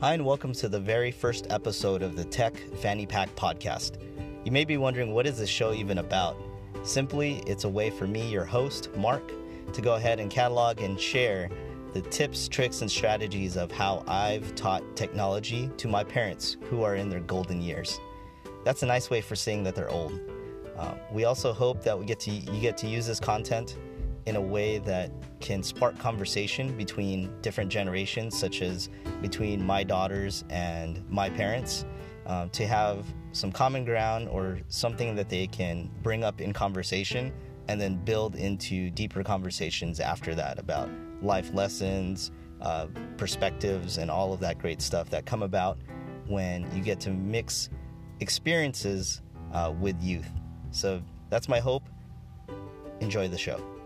Hi, and welcome to the very first episode of the Tech Fanny Pack podcast. You may be wondering, what is this show even about? Simply, it's a way for me, your host, Mark, to go ahead and catalog and share the tips, tricks, and strategies of how I've taught technology to my parents who are in their golden years. That's a nice way for saying that they're old. Uh, we also hope that we get to you get to use this content in a way that can spark conversation between different generations, such as between my daughters and my parents, um, to have some common ground or something that they can bring up in conversation and then build into deeper conversations after that about life lessons, uh, perspectives, and all of that great stuff that come about when you get to mix experiences uh, with youth. So that's my hope. Enjoy the show.